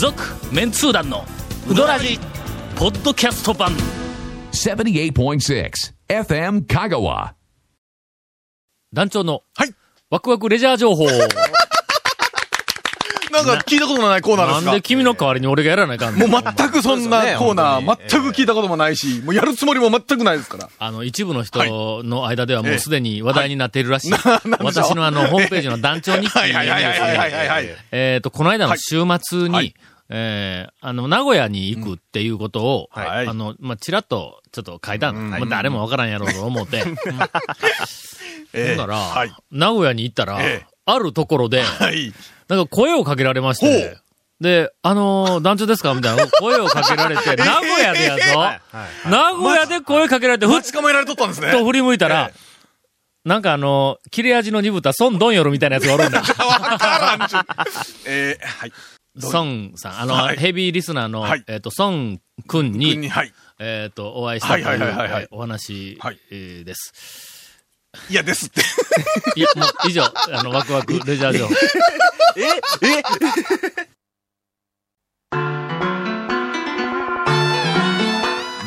続メンツー団のウドラジポッドキャスト版78.6 FM Kagawa. 団長のはい。ワクワクレジャー情報なんか聞いたことのないコーナーですか？なんで君の代わりに俺がやらないかんのもう全くそんなコーナー、全く聞いたこともないし、もうやるつもりも全くないですから。あの、一部の人の間ではもうすでに話題になっているらしい。私のあの、ホームページの団長日記にはいはいはいはいはいはいはい。えっと、この間の週末に、はいえーあの、名古屋に行くっていうことを、はいあの、まあ、ちらっと、ちょっと書いたの。まあ、誰もわからんやろうと思って。ええほんなら、はい。名古屋に行ったら、ええあるところで、はい。なんか声をかけられましほてう、で、あのー団長ですか？みたいな声をかけられて、名古屋でやぞ、名古屋で声かけられて、ふっ待ち構えられとったんですね。と振り向いたらえ、なんかあのー切れ味の鈍った孫ドンヨルみたいなやつがおるんだ。わからんちゅう。えー、はい。孫さん、あの、はいヘビーリスナーの、はいえっ、と、孫くんに、に、はい。えっ、と、お会いしたという、はいはいはいはいはいえーお話、はいえーです。いや、ですって。いや、もう以上、あの、ワクワクレジャー情報。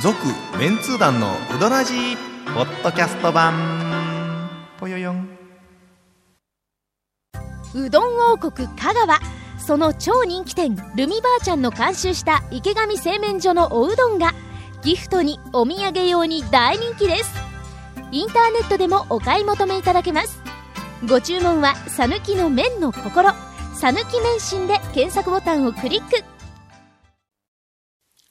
続、メンツー団のうどらじポッドキャスト版。ぽよよん。うどん王国香川その超人気店ルミばあちゃんの監修した池上製麺所のおうどんがギフトにお土産用に大人気ですインターネットでもお買い求めいただけます。ご注文は「さぬきの麺の心」「さぬき麺心」で検索ボタンをクリック。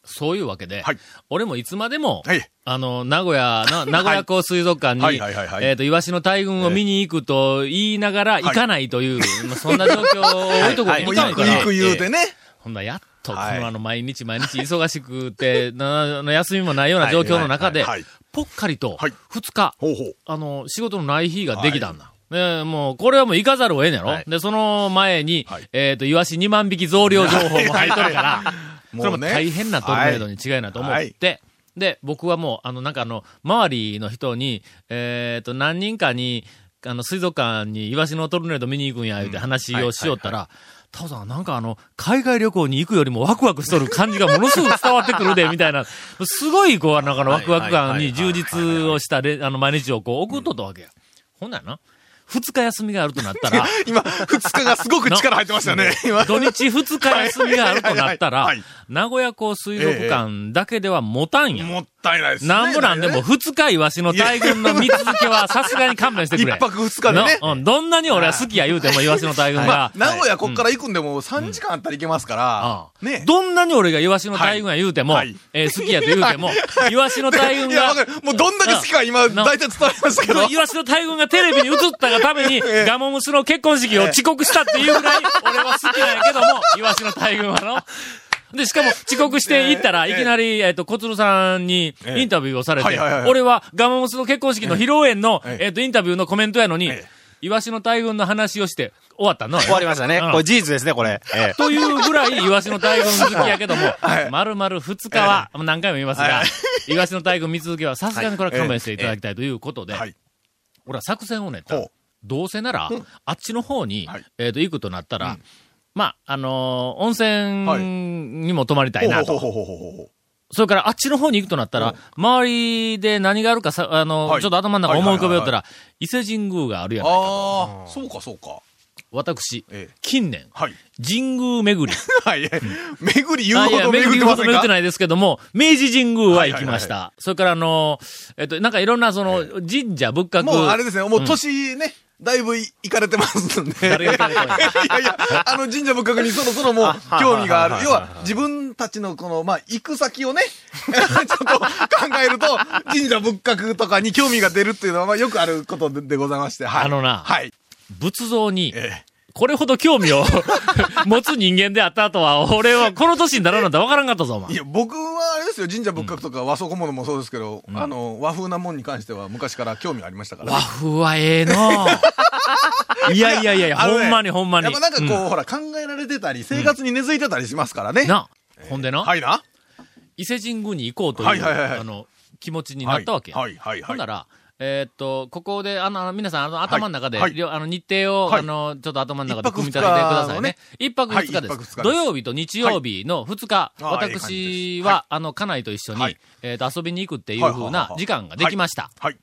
そういうわけで、はい。俺もいつまでも、はい。あの、名古屋の、名古屋港水族館に、はいはいはいはい。えっ、と、イワシの大群を見に行くと言いながら行かないという、まあそんな状況を置いとこうはい。もういかんから、行く言うてね。ほんならやっと、こはい。のあの、毎日毎日忙しくて、なな休みもないような状況の中ではい。はい、ぽっかりとはい、二日、ほうほう。あの、仕事のない日ができたんだ。ねもう、これはもう行かざるを得んやろ、はい。で、その前に、はい。えっ、と、イワシ2万匹増量情報も入っとるから、それも大変なトルネードに違いないと思って、で、僕はもう、あの、なんかあの、周りの人に、えっ、と、何人かに、あの、水族館にイワシのトルネード見に行くんや、言うて話をしよったら、タオさん、なんかあの、海外旅行に行くよりもワクワクしとる感じがものすごく伝わってくるで、みたいな、すごい、こう、なんかあの、ワクワク感に充実をしたれ、あの、毎日をこう、送っとったわけや。ほんならな、二日休みがあるとなったら、今、二日がすごく力入ってましたね。今。土日二日休みがあるとなったら名古屋港水族館だけでは持たんや。もったいないですね。なんぼなんでも二日イワシの大群の見続けはさすがに勘弁してくれ。一泊二日でね。のうん、どんなに俺は好きや言うても イワシの大群が。名古屋こっから行くんでも3時間あったら行けますからね。どんなに俺がイワシの大群や言うても、えー好きやと言うても、イワシの大群いや、がわかる。もうどんだけ好きか今、な大体伝わりましたけど。イワシの大群がテレビに映ったがために、ガモムスの結婚式を遅刻したっていうぐらい、俺は好きなんやけども、イワシの大群はの。で、しかも 遅刻して行ったら、いきなり、えっと、小鶴さんにインタビューをされて俺はガモムスの結婚式の披露宴の、ええ。えっと、インタビューのコメントやのにええ、イワシの大群の話をして終わったの。終わりましたね。うん。これ事実ですね、これ。ええ。というぐらい、イワシの大群好きやけども はい、まるまる二日は、もう何回も言いますがは、イワシの大群見続けはさすがにこれは勘弁していただきたいということで、はい。俺は作戦を練った。どうせなら、あっちの方に、はい。えっ、と、行くとなったら、まあ、あのー温泉にも泊まりたいなと。それから、あっちの方に行くとなったら、周りで何があるかさ、あの、はいちょっと頭の中思い浮かべよったはら、伊勢神宮があるやないかと。ああ、そうかそうか。私、ええ近年、はい。神宮巡り。はい。巡り言うほど巡ってませんか？巡ってないですけども、明治神宮は行きましはいた。それから、あのーえっと、なんかいろんな、その、神社仏閣。もうあれですね、もう年ね、だいぶい行かれてますんで。誰が行かれてるのいやいや、あの神社仏閣にそろそろもう興味がある。要は自分たちのこの、まあ、行く先をね、ちょっと考えると、神社仏閣とかに興味が出るっていうのは、まあ、よくあることででございまして。はい。あのなはい。仏像に、えこれほど興味を 持つ人間であった後は、俺はこの年にならんなんてわからんかったぞ、お前。えいや、僕はあれですよ、神社仏閣とか和装小物もそうですけど、あの、和風なもんに関しては昔から興味ありましたから。和風はええの いやいやいやいや、ねほんまにほんまに。やっぱなんかこう、うほら、考えられてたり、生活に根付いてたりしますからね。な、ほんでな、はいな。伊勢神宮に行こうという、はいはいはいはいあの、気持ちになったわけや。はいはいはいはいほんなら、えーっと、ここで、あの、皆さん、あの、頭の中で、はいあの、日程を、はいあの、ちょっと頭の中で組み立ててくださいね。一泊二日です。はい日です土曜日と日曜日の二日、私は、あの、家内と一緒に、はいえーっと、遊びに行くっていう風な時間ができました。はい。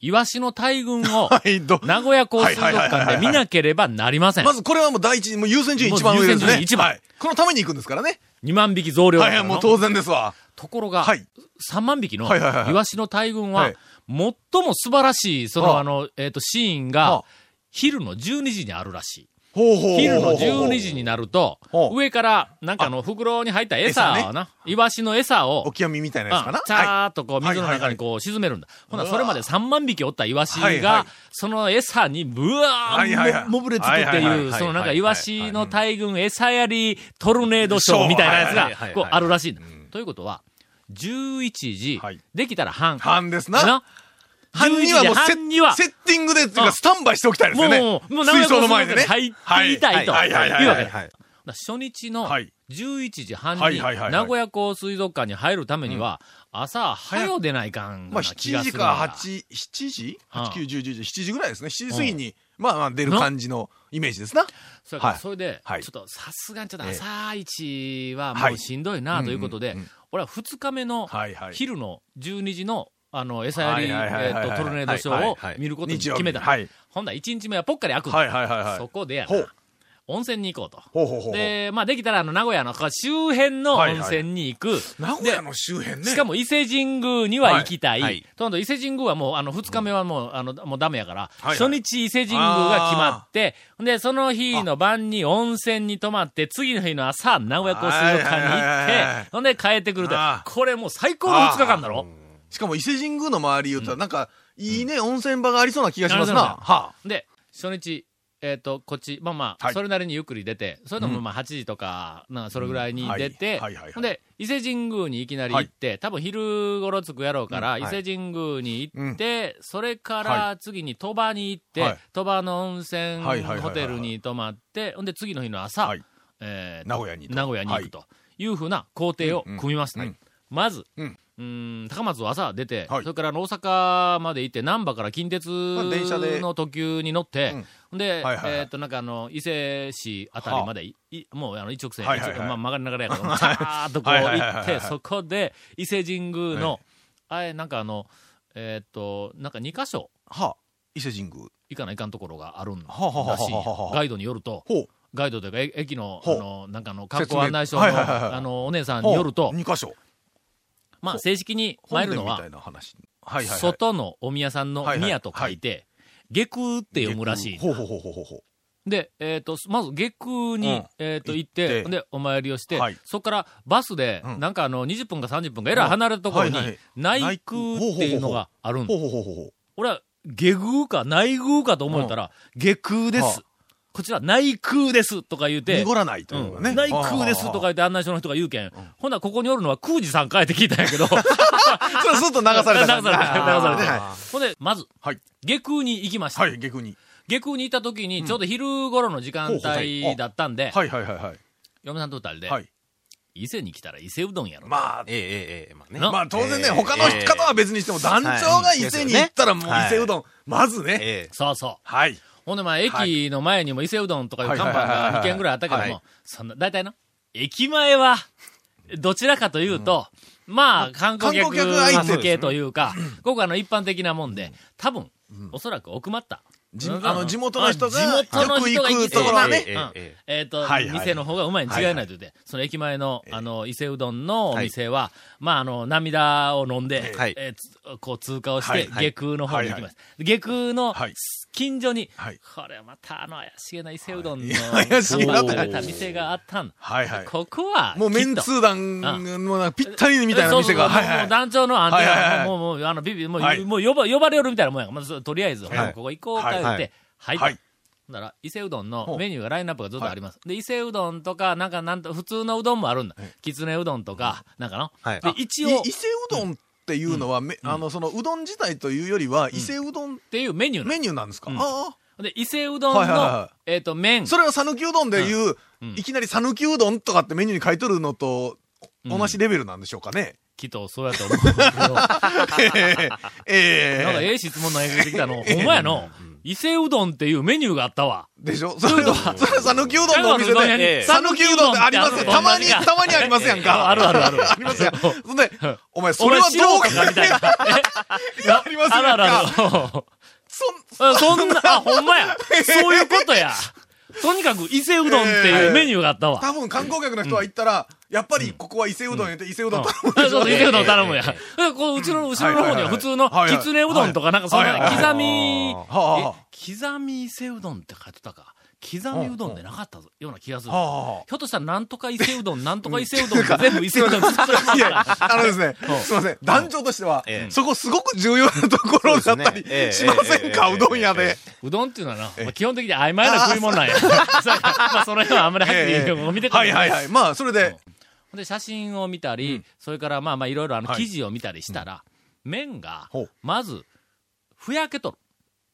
イワシの大群を、名古屋港水族はいはいはいはいはい館で見なければなりません。まずこれはもう第一、もう優先順位一番上ですね。優先順位一番はい。このために行くんですからね。2万匹増量だはいはい、もう当然ですわ。ところが、はい3万匹のはいはいはいはいイワシの大群は、はい最も素晴らしい、その、はあ。あの、えっ、と、シーンはがあ、昼の12時にあるらしい。昼の12時になると上から、なんかあの、袋に入った餌を餌な、イワシの餌をオ、キアミみたいなやつかな。うんチャーっとこう、水の中にこう、沈めるんだ。ほな、それまで3万匹おったイワシが、その餌に、ブワーも、もぶれつくっていう、そのなんかイワシの大群餌やりトルネードショーみたいなやつがこう、あるらしいんだ。ということは、11時はい、できたら半。半ですな。な。半にはもうには。セッティングで、スタンバイしておきたいですよね。もう、もう、水槽の前でね。入っていたいと。はい。はい。はい。い。うわけ。初日のはい。11時半に名古屋港水族館に入るためには、朝早う出ないかんまあな気が7するんだ。時か8、7時？うん ?8、9、10、11、7時ぐらいですね。7時過ぎに、まあまあ出る感じのイメージですな。そはいそれで、はいちょっとさすがにちょっとええ朝一はもはいうしんどいなということで、うんうんうん俺は2日目の。昼の12時のあの、餌やり、えっと、トルネードショーを見ることに決めた。はい。ほんなら1日目はぽっかり開くはいはいはいはい。そこでやな。温泉に行こうと。ほうほうほう。で、まあ、できたら、あの、名古屋の周辺の温泉に行く。名古屋の周辺ね。しかも伊勢神宮には行きたい。はいはいとんど伊勢神宮はもう、あの、二日目はもう、あの、もうダメやから、はいはい初日伊勢神宮が決まって、で、その日の晩に温泉に泊まって、次の日の朝、名古屋港水族館に行はいはいはいはいって、ほんで帰ってくるとあ。これもう最高の二日間だろ？しかも伊勢神宮の周り言ったら、なんか、いいね、温泉場がありそうな気がしますな。はで、初日、えっ、と、こっち、まあまあ、はい。それなりにゆっくり出て、それでもまあ8時とか、なんかそれぐらいに出て、うん。はい。はいはいはい。ほんで、伊勢神宮にいきなり行って、多分昼頃着くやろうから、うん。はい。伊勢神宮に行って、それから次に鳥羽に行って、はい。鳥羽の温泉はいはいはいはいホテルに泊まって、ほんで次の日の朝、はい。えー名古屋にと。名古屋に行くというふうな工程を組みました。うんうん。まず、うんうーん高松を朝出て、はいそれから大阪まで行って、難波から近鉄あ電車での特急に乗って、で、はいはいはいえっ、と、なんかあの、伊勢市あたりまでい、いもうあの一直線、はいはいはいまあ曲がりながらやから、さーっとこう行って、そこで伊勢神宮の、はいあれ、なんかあの、えっ、と、なんか2箇所あ。はあ。伊勢神宮。行かないかんところがあるんだはあはあはあらしガイドによると。ガイドというか、え駅の、あの、なんかあの、観光案内所の、はいはいはいあの、お姉さんによると、2箇所。まあ、正式に参るのは。外のお宮さんの宮と書いて、下空って読むらしい。ほうほうほうほうほう。で、えっ、と、まず下空に、うん。えっ、と、行っ、て。てで、お参りをして、はい。そこからバスで、うん。なんかあの、20分か30分か、えらい離れたところに内空っていうのがあるんだ。俺は、下空か内空かと思ったら、下空です。はあこちら内空ですとか言うて、濁らないというかね。うん内空ですとかは言って案内所の人が言うけん。ほんならここにおるのは空寺さんかえって聞いたんやけど。あはあそれすっと流された。流された。流されはいた。ほんで、まず、はい。下空に行きました。はい、逆に。下空に行った時に、ちょうど昼頃の時間帯いだったんで、はいはいはいはい。嫁さんと二人で、はい。伊勢に来たら伊勢うどんやろ。まあ、ええええええ、まあね。なまあ当然ね、えー他の方は別にしても、団長が伊勢に行ったらもう伊勢うどん、まずね。ええ。そうそう。はい。ほんでまあ、駅の前にも伊勢うどんとかいう看板が2軒ぐらいあったけどはいも、そんな、大体な、駅前は、どちらかというと、まあ、観光客向けというか、ここあの一般的なもんで、多分、おそらく奥まった。じうん。あの地元の人があ地元の人が行くところはね。ええうん。ええ。っと、はいはい。店の方がうまいに違いないと言って、その駅前の、あの、伊勢うどんのお店は、まあ、あの、涙を飲んで、はい。えーつこう通過をして、はいはい。下空の方に行きます。下空のはい近所に、はいこれまたあの怪しげな伊勢うどんの、いや怪しげな店があったんだ。はいはい。ここは、もうメンツー団のなんかぴったりみたいな店が。そうそうはいはい。もう団長のあんて、はいはいはいもう、もう、あの、ビビ、もう、はいもう呼ば、呼ばれよるみたいなもんや。まず、とりあえず、はいここ行こうか言って、はいはい。なら、伊勢うどんのメニューがラインナップがずっとあります。で、伊勢うどんとか、なんか、なんと、普通のうどんもあるんだ。きつねうどんとか、なんかの？はいで、一応、伊勢うどんっていうのは、めあの、そのうどん自体というよりは、伊勢うどんていうメニューなメニューなんですか？うん。あで、伊勢うどんはいはいのは、えっと、麺。あ。。それは讃岐うどんでいううん、いきなり讃岐うどんとかってメニューに書いとるのと、同じレベルなんでしょうかね。きっとそうやと思うけど、なんかええええ質問投げてきたの、ほんまやの。伊勢うどんっていうメニューがあったわ。でしょ？それは、それは讃岐うどんのお店で、讃岐うどんってありますよ。たまに、たまにありますやんか。あるあるある。ありますやん。そんで、お前、それ俺はどうかみたいな。え？ありますやんかあるある。そそんな、あ、ほんまや。そういうことや。とにかく伊勢うどんっていうメニューがあったわ。多分観光客の人は行ったら、やっぱりここは伊勢うどん言って伊勢うどん頼むあでしょ。そう、伊勢うどん頼むや。ううちの後ろの方には普通のきつねうどんとかなんかそ刻み、刻み伊勢うどんって書いてたか。刻みうどんでなかったぞ。ような気がする。ひょっとしたらなんとか伊勢うどん、なんとか伊勢うどん全部伊勢うどん。いや、あのですねうん、すいません。団長としてはええ、そこすごく重要なところだったりしませんか、ええ。うどん屋で。うどんっていうのはな、まあ基本的に曖昧な食い物なんや。まあその辺はあんまりはっきりええ見てくれはいはいはい。まあ、それで、で、写真を見たり、それからまあまあいろいろあのはい。記事を見たりしたら、麺がまず、ふやけとる。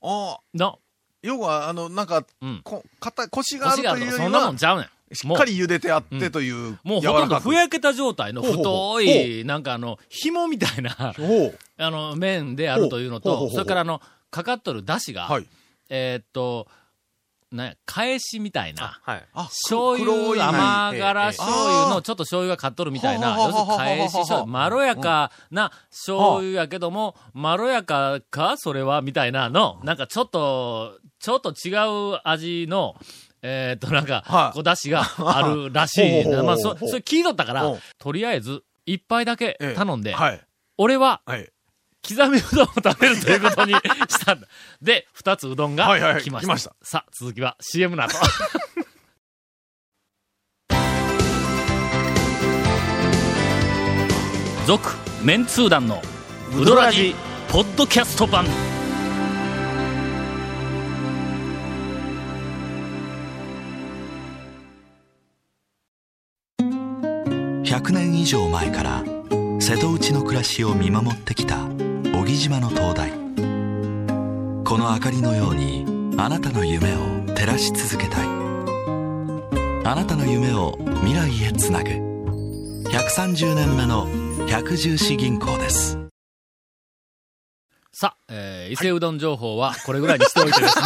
ああ、の、要は、あの、なんかうん、こ肩、腰があるというよりるとかそんなもんは、ちゃうねん。しっかり茹でてあってという、もうほとんどふやけた状態の太い、なんかあの、紐みたいな。あの、麺であるというのと、それからあの、かかっとる出汁が、はい。えーっと、なんや、返しみたいな。はい。あ、醤油、甘辛はい醤油のちょっと醤油がかっとるみたいな、はあ要するに返し醤油、まろやかな醤油やけども、まろやかかそれはみたいなの、なんかちょっと、ちょっと違う味の、えーっと、なんかは、い。こう、出汁があるらしいまあ、そ、それ聞いとったからとりあえず、一杯だけええ頼んで、はい。俺は、はい。刻みうどんを食べるということにしたんだ。で、二つうどんがはいはいはい来ました。来ましたさあ、続きは CM の後。続、メンツー団のウドラジ、ポッドキャスト版。100年以上前から瀬戸内の暮らしを見守ってきた小木島の灯台。この明かりのようにあなたの夢を照らし続けたい。あなたの夢を未来へつなぐ。130年目の百十四銀行です。さあ、えー伊勢うどん情報はこれぐらいにしておいてですね。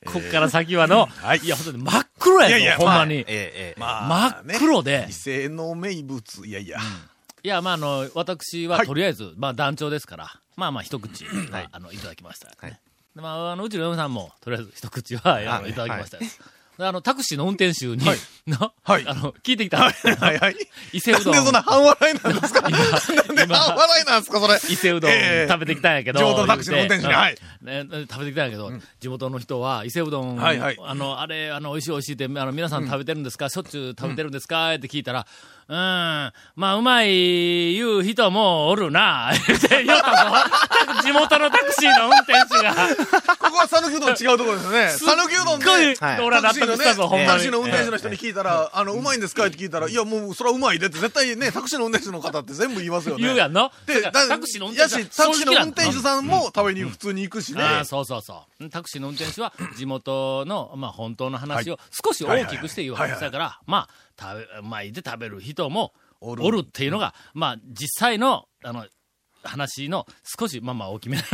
こっから先はの、い、や、本当に真っ黒やぞ、いやいやほんまに。ええ、ええ。ま真っ黒で。伊勢の名物、いやいや。いや、まあ、あの、私ははい。とりあえず、まあ、団長ですから、まあまあ、一口、まあ、あの、いただきました、ね。はい。でまあ、あの、うちの嫁さんも、とりあえず一口は、あのはいいただきました。よ。であの、タクシーの運転手に、はい。な、はい。あの、聞いてきた。はいはい。伊勢うどん。なんでそんな半笑いなんですか？なんで今。半笑いなんですか、それ？伊勢うどんええ。食べてきたんやけど。地元のタクシーの運転手に。はい。ねね食べてきたんやけど、地元の人は、伊勢うどん、はいはい。あの、あれ、あの、美味しい美味しいって、あの、皆さん食べてるんですか、しょっちゅう食べてるんですか、って聞いたら、うん、まあ、うまい言う人もおるな、って言ったぞ。地元のタクシーの運転手が。ここは讃岐うどん違うところですよね。讃岐うどんで、はい俺は納得したぞ、ほんまに。タクシーの運転手の人に聞いたら、あの、うまいんですか？って聞いたら、いや、もう、それはうまいでって、絶対ね、タクシーの運転手の方って全部言いますよね。言うやんの？で、タクシーの運転手やし、タクシーの運転手んさんも食べに普通に行くしね。ああ、そうそうそう。タクシーの運転手は地元の、まあ本当の話を少し大きくして言う話だから、まあ、食べ、うまいで食べる人もおおるるっていうのが、まあ実際の、あの、話の少し、まあまあ大きめな。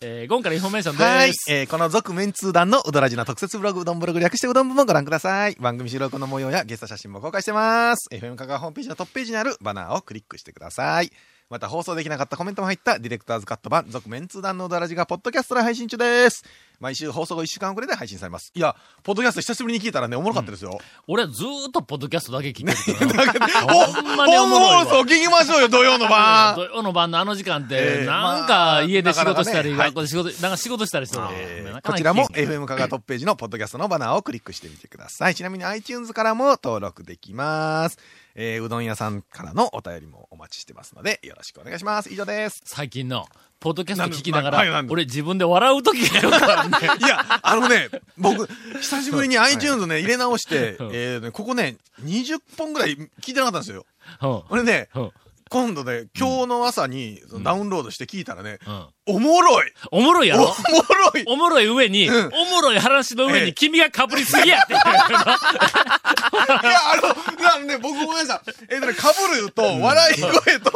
えー、今からインフォメーションです。はい。えーこの続メンツー団のうどらじの特設ブログ、うどんブログ略してうどん部もご覧ください。番組収録の模様やゲスト写真も公開してます。FM 香川ホームページのトップページにあるバナーをクリックしてください。また放送できなかったコメントも入ったディレクターズカット版、続メンツー団のうどらじがポッドキャストで配信中です。毎週放送後1週間遅れで配信されます。いや、ポッドキャスト久しぶりに聞いたらね、おもろかったですよ。俺はずーっとポッドキャストだけ聞 いてるからな。ほほんまにお本もろいわ 放送聞きましょうよ、土曜の晩。土曜の晩のあの時間って、ええなんまかあ家で仕事したり、なかなかね学校で仕事、なんか仕事したりするの。えーなかなかこちらも聞けへん FM 香川トップページのポッドキャストのバナーをクリックしてみてください。ちなみに iTunes からも登録できます。えーうどん屋さんからのお便りもお待ちしてますので、よろしくお願いします。以上です。最近の、ポッドキャスト聞きながら、俺自分で笑う時があるからね。いや、あのね、僕、久しぶりに iTunes ね、入れ直して、えここね、20本ぐらい聞いてなかったんですよ。俺ね、今度ね、今日の朝にダウンロードして聞いたらね、おもろいおもろいやおもろいおもろい上に、おもろい話の上に君が被りすぎやってい。や、あの、なんで、僕ごめんなさい。えっとね、かぶると、笑い声と、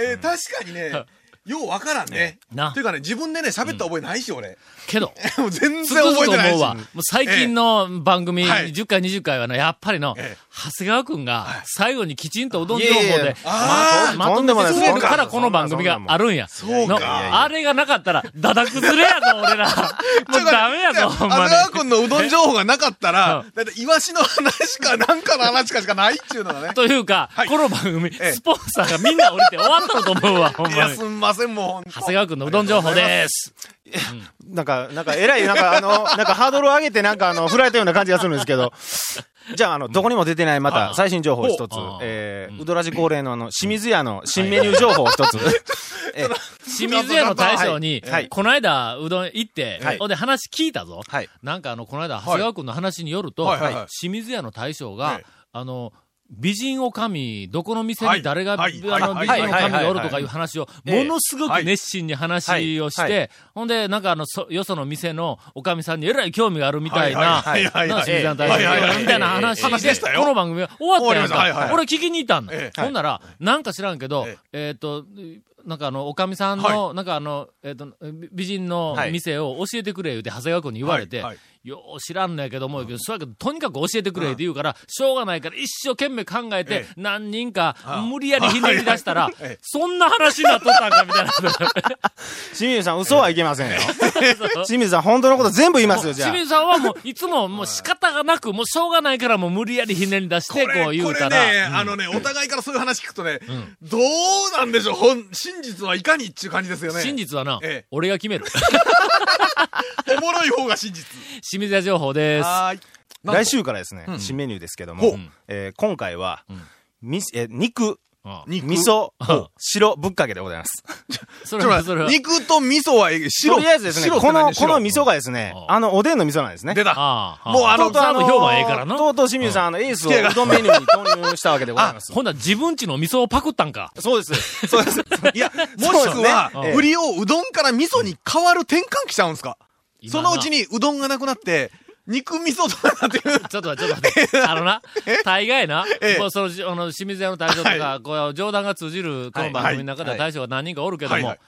えー確かにね、ようわからんね。なというかね、自分でね、喋った覚えないし、俺。けど、全然覚えてないし。思うわ。もう最近の番組、はい10回、20回はね、やっぱりの、ええ長谷川くんが、最後にきちんとうどん情報でまとめてくれるから、この番組があるんや。そうのか。あれがなかったら、だだ崩れやぞ、俺ら。もうダメやぞ、ほんまに。長谷川君のうどん情報がなかったらう、だいたいイワシの話かなんかの話かしかないっていうのがね。というか、はいこの番組、ええスポンサーがみんな降りて終わったのと思うわ、ほんいや、まに。すんません、もう長谷川くんのうどん情報です。なんか、なんか、偉い、なんか、あの、なんか、ハードルを上げて、なんか、あの、振られたような感じがするんですけど、じゃあ、あの、どこにも出てない、また、最新情報一つ。えー、うどらじ恒例の、あの、清水屋の新メニュー情報一つ。え清水屋の大将に、はい。この間、うどん行って、はい。ほんで話聞いたぞ。はい。なんかあの、この間、長谷川くんの話によると、清水屋の大将が、はい。あの、美人おかみ、どこの店に誰が、はい。あの、はい。美人おかみがおるとかいう話を、ものすごく熱心に話をして、ほんで、なんかあの、そよその店のおかみさんにえらい興味があるみたいな、な清水屋の大みたいな話で、この番組が終わったやんか。俺聞きに行ったんだ。えほんなら、なんか知らんけどえ、え。っ、と、なんかあの、おかみさんの、なんかあの、えっ、と、美人の店を教えてくれ言うて、長谷川君に言われて、よう知らんのやけども、そうやけど、とにかく教えてくれって言うから、しょうがないから一生懸命考えてええ、何人か無理やりひねり出したらええ、そんな話になっとったんかみたいな。清水さん、嘘はいけませんよ。清水さん、本当のこと全部言いますよ、じゃあ。清水さんはもう、いつももう仕方がなく、もうしょうがないからもう無理やりひねり出して、こう言うたこれね、ら、あのね、お互いからそういう話聞くとね、どうなんでしょう、ほん、真実はいかにっていう感じですよね。真実はなええ、俺が決める。おもろい方が真実。清水屋情報です。来週からですね、新メニューですけどもえー今回はん、みえ肉、味噌うん、白ぶっかけでございます。それは、それは肉と味噌はえ白。とりあえずですね、この、何この味噌がですねあ、あの、おでんの味噌なんですね。出た。もうあのとうとうあの、評判ええからな。とうとう清水さん、あの、エースをうどんメニューに投入したわけでございます。ほんなら自分ちの味噌をパクったんか。そうです。そうです。いや、もしくはそうですね、振りをうどんから味噌に変わる転換期しちゃうんですか？今そのうちにうどんがなくなって、肉味噌とかなっていう。ちょっと待って、ちょっと待って。あのな、大概な、ええ。その、あの、清水屋の大将とか、はこう、冗談が通じる、この番組の中でははい。大将が何人かおるけどもはいはい、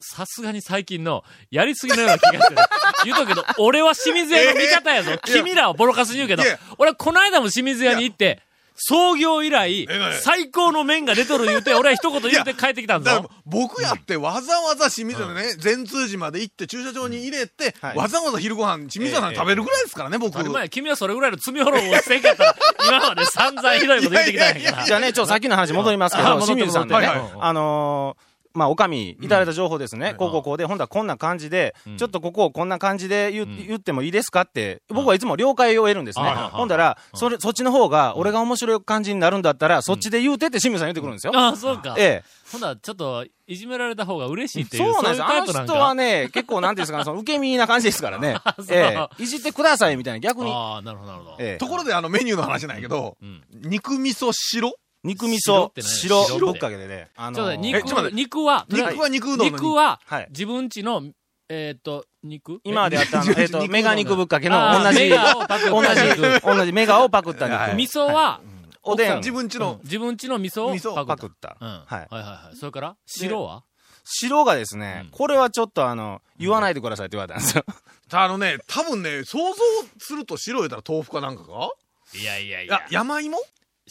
さすがに最近の、やりすぎのような気がしてる。言うとくけど、俺は清水屋の味方やぞ。君らをボロカスに言うけど俺この間も清水屋に行って、創業以来最高の麺が出とる言うて、俺は一言言うて帰ってきたんぞ。だ。僕やってわざわざ清水のね、善通寺まで行って駐車場に入れて、はい。わざわざ昼ご飯清水さん食べるぐらいですからね、僕。前や君はそれぐらいの罪滅ぼをしてんかったら、今まで散々ひどいこと言ってきたんやから。じゃあね、ちょっとさっきの話戻りますけど、清水さんでねあのー、まあ、おかみ、いただいた情報ですね。こうこうこうで、ほんだらこんな感じで、ちょっとここをこんな感じで言言ってもいいですかって、僕はいつも了解を得るんですね。ほんだら、それ、そっちの方が、俺が面白い感じになるんだったら、そっちで言うてって清水さん言ってくるんですよ。ああ、そうか。えほんならちょっと、いじめられた方が嬉しいっえ。ていう、そうなんです。あの。人はね、結構なんていうんですかね、その受け身な感じですからね。ええ。いじってくださいみたいな、逆に。ああ、なるほど、なるほど。ええところであのメニューの話なんやけど、ん肉味噌白肉味噌白ぶっかけでね。あちょっと待ってえちょっと待って。肉は、肉は肉うどんの肉ははい、自分ちの、えっと、肉？今までやったあの、っと、肉メガ肉ぶっかけの同じ、メガをパクった。同じ、同じメガをパクったはい。肉。味噌は、おでん。自分ちの、自分ちの味噌を味噌をパクっ。パクった。た。うん。はい。はいはいはい。それから？白は？白がですね、これはちょっとあの、言わないでくださいって言われたんですよ。あのね、多分ね、想像すると白言ったら豆腐かなんかか？いやいやいいや、山芋？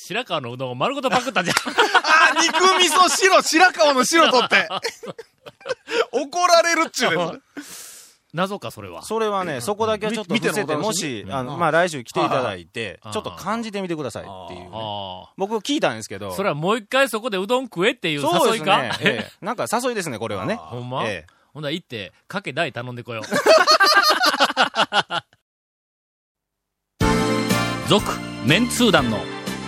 白川のうどんを丸ごとパクったじゃん。あ、肉味噌白、白川の白取って。怒られるっちゅうね。謎か、それは。それはね、そこだけはちょっと見てて、もし、みあの、まあ来週来ていただいてはい、ちょっと感じてみてくださいっていうね。僕聞いたんですけど。それはもう一回そこでうどん食えっていう誘いか？ですね。ええなんか誘いですね、これはね。ほんま？ええほんなら行って、かけ大頼んでこよう。続、メンツー団の